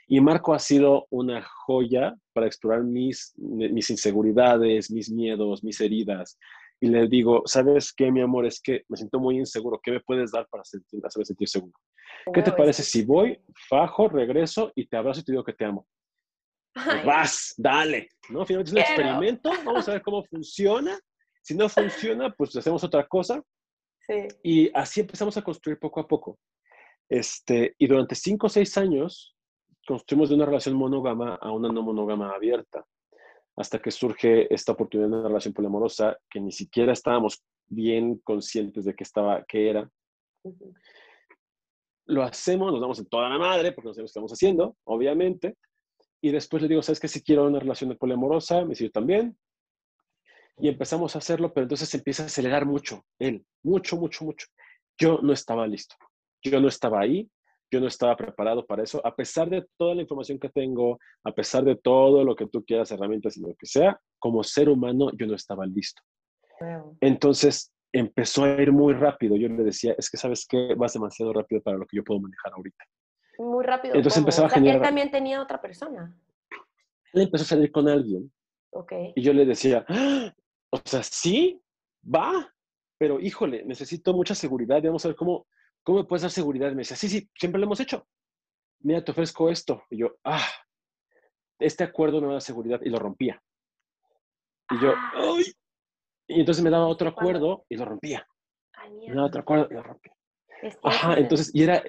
Speaker 2: Y Marco ha sido una joya para explorar mis, mis inseguridades, mis miedos, mis heridas, y le digo, ¿sabes qué, mi amor? Es que me siento muy inseguro. ¿Qué me puedes dar para sentir, hacerme sentir seguro? ¿Qué te parece si voy, fajo, regreso y te abrazo y te digo que te amo? Pues vas, dale, ¿no? Finalmente es un experimento, vamos a ver cómo funciona. Si no funciona, pues hacemos otra cosa.
Speaker 1: Sí.
Speaker 2: Y así empezamos a construir poco a poco. Este, y durante cinco o seis años construimos de una relación monógama a una no monógama abierta hasta que surge esta oportunidad de una relación poliamorosa que ni siquiera estábamos bien conscientes de que estaba, que era. Lo hacemos, nos damos en toda la madre, porque no sabemos qué estamos haciendo, obviamente. Y después le digo, ¿sabes qué? Si quiero una relación poliamorosa, me dice yo también. Y empezamos a hacerlo, pero entonces empieza a acelerar mucho, él, mucho, mucho, mucho. Yo no estaba listo, yo no estaba ahí, yo no estaba preparado para eso, a pesar de toda la información que tengo, a pesar de todo lo que tú quieras, herramientas y lo que sea, como ser humano yo no estaba listo. Entonces empezó a ir muy rápido. Yo le decía, es que sabes que vas demasiado rápido para lo que yo puedo manejar ahorita.
Speaker 1: Muy rápido.
Speaker 2: Entonces empezaba a generar...
Speaker 1: Él también tenía otra persona.
Speaker 2: Él empezó a salir con alguien.
Speaker 1: Okay.
Speaker 2: Y yo le decía, ¡Ah! o sea, sí, va, pero híjole, necesito mucha seguridad. Vamos a ver cómo, ¿cómo me puedes dar seguridad? Me decía, sí, sí, siempre lo hemos hecho. Mira, te ofrezco esto. Y yo, ah, este acuerdo no me da seguridad. Y lo rompía. Y yo,
Speaker 1: Ah.
Speaker 2: ¡ay! Y entonces me daba otro acuerdo y lo rompía.
Speaker 1: Ay,
Speaker 2: Me daba otro acuerdo y lo rompía. Ajá, entonces, y era,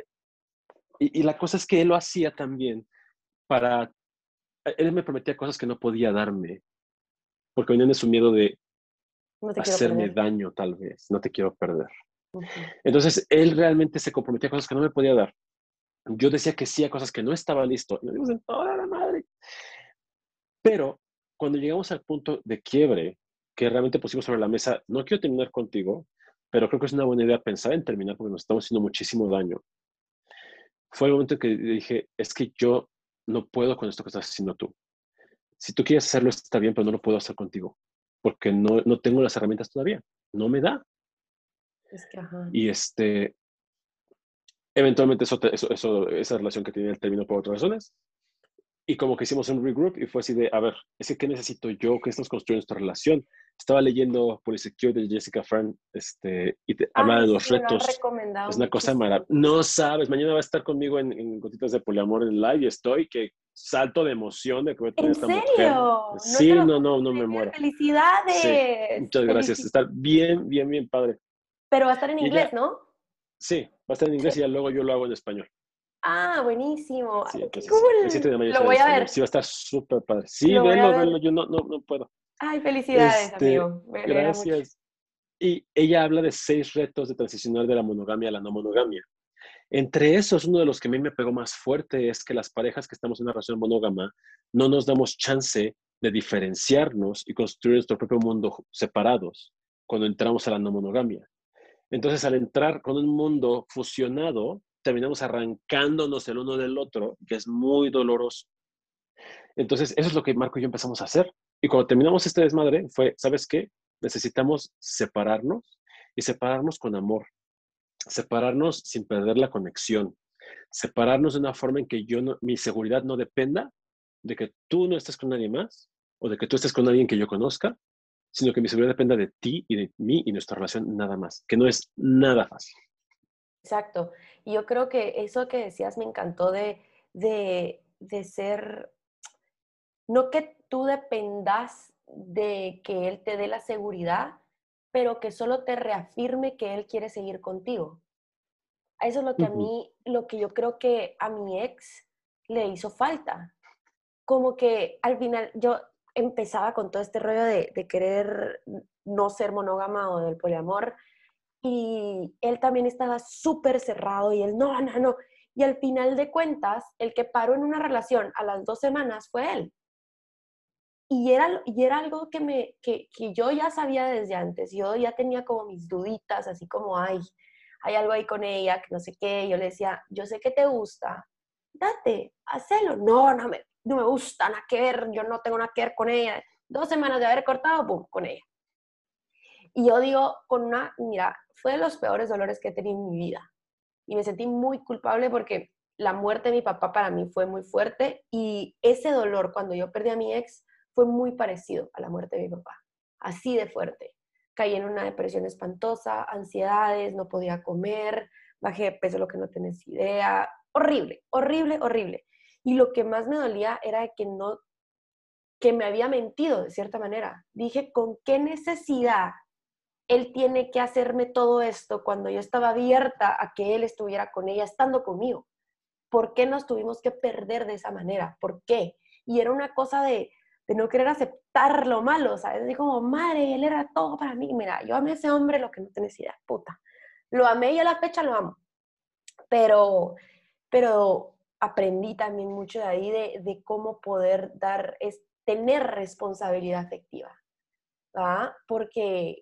Speaker 2: y, y la cosa es que él lo hacía también para, él me prometía cosas que no podía darme, porque venían de su miedo de
Speaker 1: no
Speaker 2: hacerme
Speaker 1: perder.
Speaker 2: daño tal vez, no te quiero perder. Entonces, él realmente se comprometía a cosas que no me podía dar. Yo decía que sí a cosas que no estaba listo. Y nos dimos en toda la madre. Pero cuando llegamos al punto de quiebre, que realmente pusimos sobre la mesa, no quiero terminar contigo, pero creo que es una buena idea pensar en terminar porque nos estamos haciendo muchísimo daño. Fue el momento en que dije, es que yo no puedo con esto que estás haciendo tú. Si tú quieres hacerlo, está bien, pero no lo puedo hacer contigo, porque no, no tengo las herramientas todavía. No me da.
Speaker 1: Es que, ajá.
Speaker 2: Y este, eventualmente eso, eso, eso- esa relación que tenía terminó por otras razones. Y como que hicimos un regroup y fue así de, a ver, es que ¿qué necesito yo? ¿Qué estamos construyendo esta relación? Estaba leyendo Polysecure de Jessica Fran este, y te, hablaba
Speaker 1: Ay,
Speaker 2: de los
Speaker 1: sí, lo
Speaker 2: retos.
Speaker 1: recomendado
Speaker 2: Es una cosa maravillosa. No sabes, mañana va a estar conmigo en, en Gotitas de Poliamor en live y estoy que salto de emoción de que voy a tener
Speaker 1: ¿En
Speaker 2: esta
Speaker 1: serio?
Speaker 2: mujer.
Speaker 1: No
Speaker 2: Sí,
Speaker 1: lo
Speaker 2: no, no, no me muero.
Speaker 1: ¡Felicidades!
Speaker 2: Muchas gracias. Está bien, bien, bien padre.
Speaker 1: Pero va a estar en inglés, ¿no?
Speaker 2: Sí, va a estar en inglés y ya luego yo lo hago en español.
Speaker 1: Ah, buenísimo.
Speaker 2: Sí, entonces,
Speaker 1: cool.
Speaker 2: el 7 de mayo
Speaker 1: Lo voy a
Speaker 2: español.
Speaker 1: ver.
Speaker 2: Sí, va a estar súper padre. Sí,
Speaker 1: Lo ver.
Speaker 2: velo. Yo no, no, no puedo.
Speaker 1: Ay, felicidades,
Speaker 2: Este,
Speaker 1: amigo. Me alegra mucho.
Speaker 2: Gracias. Y ella habla de seis retos de transicionar de la monogamia a la no monogamia. Entre esos, uno de los que a mí me pegó más fuerte es que las parejas que estamos en una relación monógama no nos damos chance de diferenciarnos y construir nuestro propio mundo separados cuando entramos a la no monogamia. Entonces, al entrar con un mundo fusionado, terminamos arrancándonos el uno del otro, que es muy doloroso. Entonces, eso es lo que Marco y yo empezamos a hacer. Y cuando terminamos este desmadre, fue, ¿sabes qué? Necesitamos separarnos y separarnos con amor. Separarnos sin perder la conexión. Separarnos de una forma en que yo mi seguridad no dependa de que tú no estés con nadie más o de que tú estés con alguien que yo conozca, sino que mi seguridad dependa de ti y de mí y nuestra relación nada más, que no es nada fácil.
Speaker 1: Exacto. Y yo creo que eso que decías me encantó de, de, de ser, no que tú dependas de que él te dé la seguridad, pero que solo te reafirme que él quiere seguir contigo. Eso es lo que a mí, lo que yo creo que a mi ex le hizo falta. Como que al final yo empezaba con todo este rollo de, querer no ser monógama o del poliamor y él también estaba súper cerrado y él, no, no, no. Y al final de cuentas, el que paró en una relación a las dos semanas fue él. Y era, y era algo que, me, que, que yo ya sabía desde antes. Yo ya tenía como mis duditas, así como, ay, hay algo ahí con ella, que no sé qué. Yo le decía, yo sé que te gusta, date, hacelo. No, no me, no me gusta, nada que ver, yo no tengo nada que ver con ella. Dos semanas de haber cortado, pum, con ella. Y yo digo, con una, mira, fue de los peores dolores que he tenido en mi vida. Y me sentí muy culpable porque la muerte de mi papá para mí fue muy fuerte y ese dolor cuando yo perdí a mi ex fue muy parecido a la muerte de mi papá. Así de fuerte. Caí en una depresión espantosa, ansiedades, no podía comer, bajé de peso lo que no tenés idea. Horrible, horrible, horrible. Y lo que más me dolía era que no, que me había mentido de cierta manera. Dije, ¿con qué necesidad él tiene que hacerme todo esto cuando yo estaba abierta a que él estuviera con ella estando conmigo? ¿Por qué nos tuvimos que perder de esa manera? ¿Por qué? Y era una cosa de, de no querer aceptar lo malo, ¿sabes? Así como, madre, él era todo para mí. Mira, yo amé a ese hombre lo que no tenés idea, puta. Lo amé y a la fecha lo amo. Pero, pero aprendí también mucho de ahí de, de cómo poder dar, es tener responsabilidad afectiva. ¿ah? porque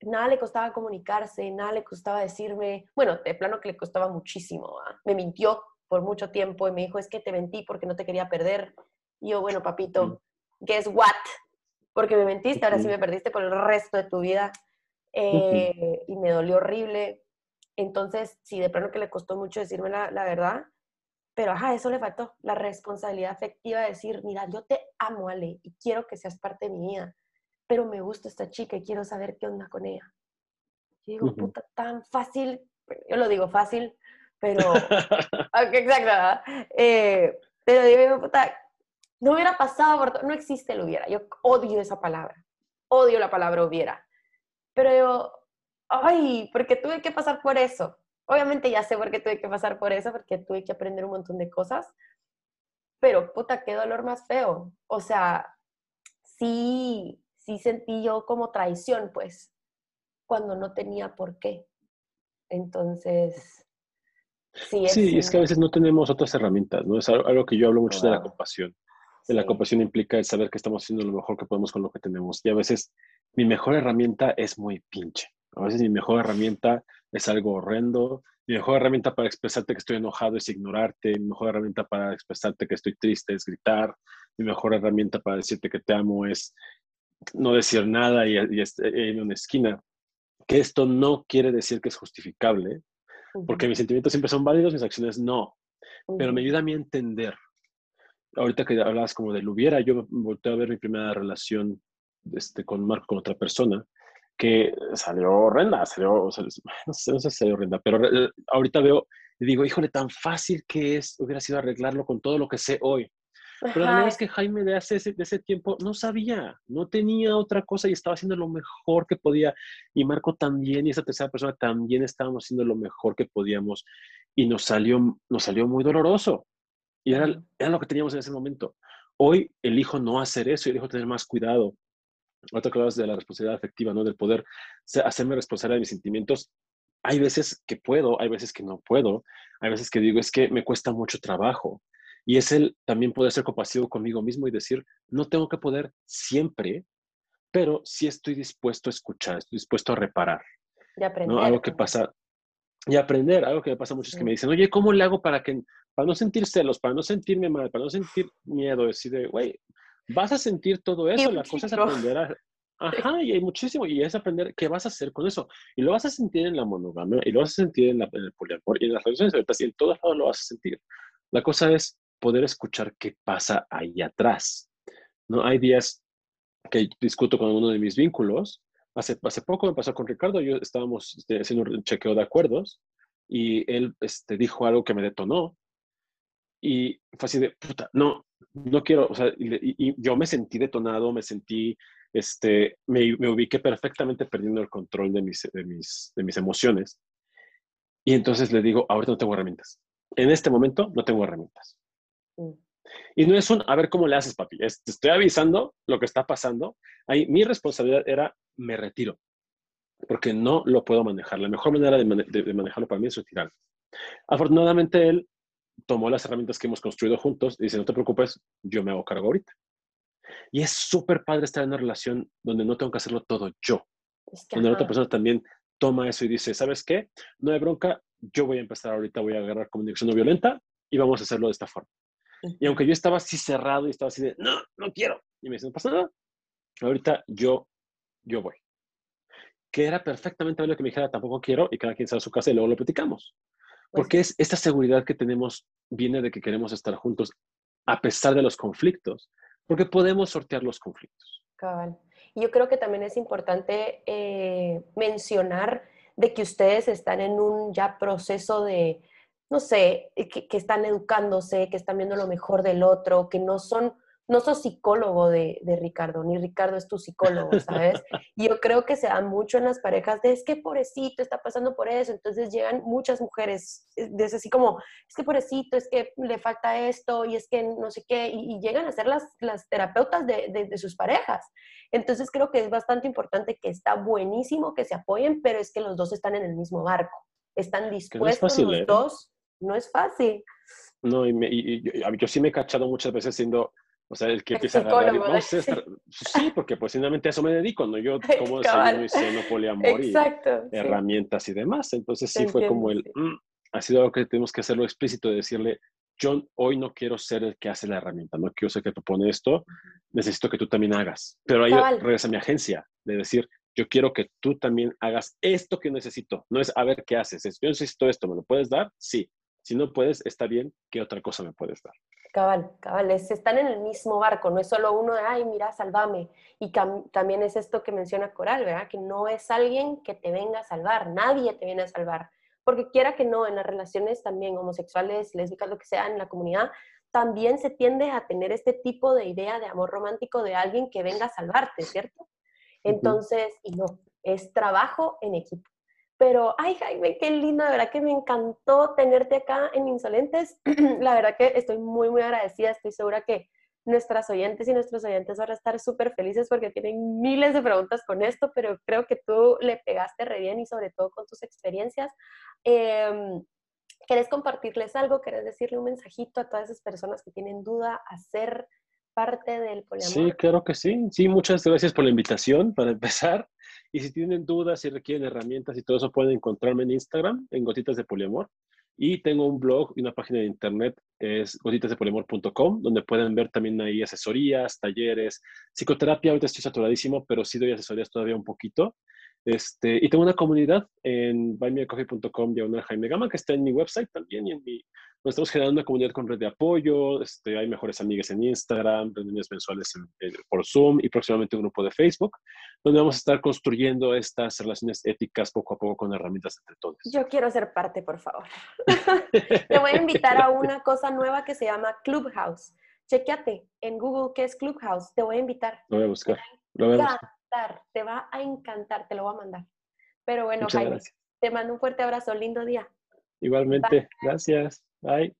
Speaker 1: nada le costaba comunicarse, nada le costaba decirme, bueno, de plano que le costaba muchísimo, me mintió por mucho tiempo y me dijo, es que te mentí porque no te quería perder. Y yo, bueno, papito, mm. guess what? Porque me mentiste, ahora sí me perdiste por el resto de tu vida. Eh, y me dolió horrible. Entonces, sí, de plano que le costó mucho decirme la, la verdad, pero ajá, eso le faltó, la responsabilidad afectiva de decir, mira, yo te amo, Ale, y quiero que seas parte de mi vida pero me gusta esta chica y quiero saber qué onda con ella. Y digo, puta, tan fácil, yo lo digo fácil, pero, exacto, eh, pero digo, puta, no hubiera pasado por no existe el hubiera, yo odio esa palabra, odio la palabra hubiera, pero yo, ay, porque tuve que pasar por eso. Obviamente ya sé por qué tuve que pasar por eso, porque tuve que aprender un montón de cosas, pero puta, qué dolor más feo. O sea, sí, sí sentí yo como traición, pues, cuando no tenía por qué. Entonces,
Speaker 2: sí. Es, sí, es que a veces no tenemos otras herramientas, ¿no? Es algo, que yo hablo mucho de la compasión. De la compasión implica el saber que estamos haciendo lo mejor que podemos con lo que tenemos. Y a veces mi mejor herramienta es muy pinche. A veces mi mejor herramienta es algo horrendo. Mi mejor herramienta para expresarte que estoy enojado es ignorarte. Mi mejor herramienta para expresarte que estoy triste es gritar. Mi mejor herramienta para decirte que te amo es no decir nada y, y en una esquina. Que esto no quiere decir que es justificable, porque mis sentimientos siempre son válidos, mis acciones no. Pero me ayuda a mí a entender. Ahorita que hablabas como del hubiera, yo volteé a ver mi primera relación este, con Marco, con otra persona, que salió horrenda, salió, no sé, no sé si salió horrenda, pero eh, ahorita veo y digo, híjole, tan fácil que es, hubiera sido arreglarlo con todo lo que sé hoy. Pero la verdad es que Jaime de, hace ese, de ese tiempo no sabía, no tenía otra cosa y estaba haciendo lo mejor que podía. Y Marco también, y esa tercera persona también estábamos haciendo lo mejor que podíamos. Y nos salió, nos salió muy doloroso. Y era, era lo que teníamos en ese momento. Hoy elijo no hacer eso elijo tener más cuidado. Otra cosa de la responsabilidad afectiva, ¿no? Del poder hacerme responsable de mis sentimientos. Hay veces que puedo, hay veces que no puedo. Hay veces que digo, es que me cuesta mucho trabajo y es el también poder ser compasivo conmigo mismo y decir, no tengo que poder siempre, pero sí estoy dispuesto a escuchar, estoy dispuesto a reparar.
Speaker 1: Y aprender.
Speaker 2: ¿no? Algo que pasa, y aprender, algo que me pasa mucho es que me dicen, oye, ¿cómo le hago para que, para no sentir celos, para no sentirme mal, para no sentir miedo? Decir, güey, vas a sentir todo eso, la cosa es aprender a... Ajá, y hay muchísimo, y es aprender qué vas a hacer con eso. Y lo vas a sentir en la monogamia, y lo vas a sentir en, la, en el poliamor, y en las relaciones abiertas, y en todos lados lo vas a sentir. La cosa es poder escuchar qué pasa ahí atrás. ¿no? Hay días que discuto con uno de mis vínculos. Hace, hace poco me pasó con Ricardo, yo estábamos este, haciendo un chequeo de acuerdos y él este, dijo algo que me detonó y fue así de, puta, no, no quiero, o sea, y, yo me sentí detonado, me sentí, este, me, me, ubiqué perfectamente perdiendo el control de mis, de, mis, de mis emociones. Y entonces le digo, ahorita no tengo herramientas. En este momento no tengo herramientas. Mm. Y no es un, a ver cómo le haces, papi. te estoy avisando lo que está pasando. Ahí mi responsabilidad era, me retiro, porque no lo puedo manejar. La mejor manera de, manejarlo para mí es retirarme. Afortunadamente, él tomó las herramientas que hemos construido juntos y dice, no te preocupes, yo me hago cargo ahorita. Y es súper padre estar en una relación donde no tengo que hacerlo todo yo. donde la otra persona también toma eso y dice, ¿sabes qué? No hay bronca, yo voy a empezar ahorita, voy a agarrar comunicación no violenta y vamos a hacerlo de esta forma. Y aunque yo estaba así cerrado y estaba así de, no, no quiero. Y me dice, no pasa nada. Ahorita yo, yo voy. Que era perfectamente lo que me dijera, tampoco quiero, y cada quien sale a su casa y luego lo platicamos. Pues Porque es esta seguridad que tenemos viene de que queremos estar juntos a pesar de los conflictos, porque podemos sortear los conflictos.
Speaker 1: Cabal. Y yo creo que también es importante eh, mencionar de que ustedes están en un ya proceso de, no sé, que, están educándose, que están viendo lo mejor del otro, que no son, no sos psicólogo de, Ricardo, ni Ricardo es tu psicólogo, ¿sabes? Y yo creo que se da mucho en las parejas de, es que pobrecito está pasando por eso, entonces llegan muchas mujeres, es así como, es que pobrecito, es que le falta esto, y es que no sé qué, y, llegan a ser las, las terapeutas de, de sus parejas. Entonces creo que es bastante importante que está buenísimo que se apoyen, pero es que los dos están en el mismo barco están dispuestos los ¿eh? dos no es fácil.
Speaker 2: No, y, yo, sí me he cachado muchas veces siendo, O sea, el que empieza a agarrar, no, sí, porque pues finalmente a eso me dedico, ¿no? Yo como desayuno y ceno poliamor y herramientas y demás. Entonces sí fue como el, mm, ha sido algo que tenemos que hacerlo explícito, de decirle, yo hoy no quiero ser el que hace la herramienta, no quiero ser el que propone esto, necesito que tú también hagas. Pero ahí regresa mi agencia, de decir, yo quiero que tú también hagas esto que necesito. No es a ver qué haces, es yo necesito esto, ¿me lo puedes dar? Sí. Si no puedes, está bien, ¿qué otra cosa me puedes dar?
Speaker 1: Cabal, cabal, están en el mismo barco, no es solo uno de, ay, mira, sálvame. Y también es esto que menciona Coral, ¿verdad? Que no es alguien que te venga a salvar, nadie te viene a salvar. Porque quiera que no, en las relaciones también homosexuales, lésbicas, lo que sea, en la comunidad, también se tiende a tener este tipo de idea de amor romántico de alguien que venga a salvarte, ¿cierto? Entonces, y no, es trabajo en equipo. Pero, ay Jaime, qué lindo, de verdad que me encantó tenerte acá en Insolentes. la verdad que estoy muy, muy agradecida, estoy segura que nuestras oyentes y nuestros oyentes van a estar súper felices porque tienen miles de preguntas con esto, pero creo que tú le pegaste re bien y sobre todo con tus experiencias. Eh, ¿Querés compartirles algo? ¿Querés decirle un mensajito a todas esas personas que tienen duda a ser parte del poliamor?
Speaker 2: Sí, claro que sí. Sí, muchas gracias por la invitación para empezar. Y si tienen dudas, si requieren herramientas y todo eso, pueden encontrarme en Instagram, en Gotitas de Poliamor. Y tengo un blog y una página de internet, es gotitasdepoliamor.com, donde pueden ver también ahí asesorías, talleres, psicoterapia. Ahorita estoy saturadísimo, pero sí doy asesorías todavía un poquito. Este, y tengo una comunidad en buymeacoffee.com diagonal Jaime Gama, que está en mi website también y en mi... Nos estamos generando una comunidad con red de apoyo, este, hay mejores amigas en Instagram, reuniones mensuales por Zoom y próximamente un grupo de Facebook, donde vamos a estar construyendo estas relaciones éticas poco a poco con herramientas entre todos.
Speaker 1: Yo quiero ser parte, por favor. Te voy a invitar a una cosa nueva que se llama Clubhouse. Chequeate en Google qué es Clubhouse. Te voy a invitar.
Speaker 2: Lo voy a buscar. Lo voy a buscar
Speaker 1: te va a encantar, te lo voy a mandar. Pero bueno, Jaime, te mando un fuerte abrazo, lindo día.
Speaker 2: Igualmente, gracias. Bye.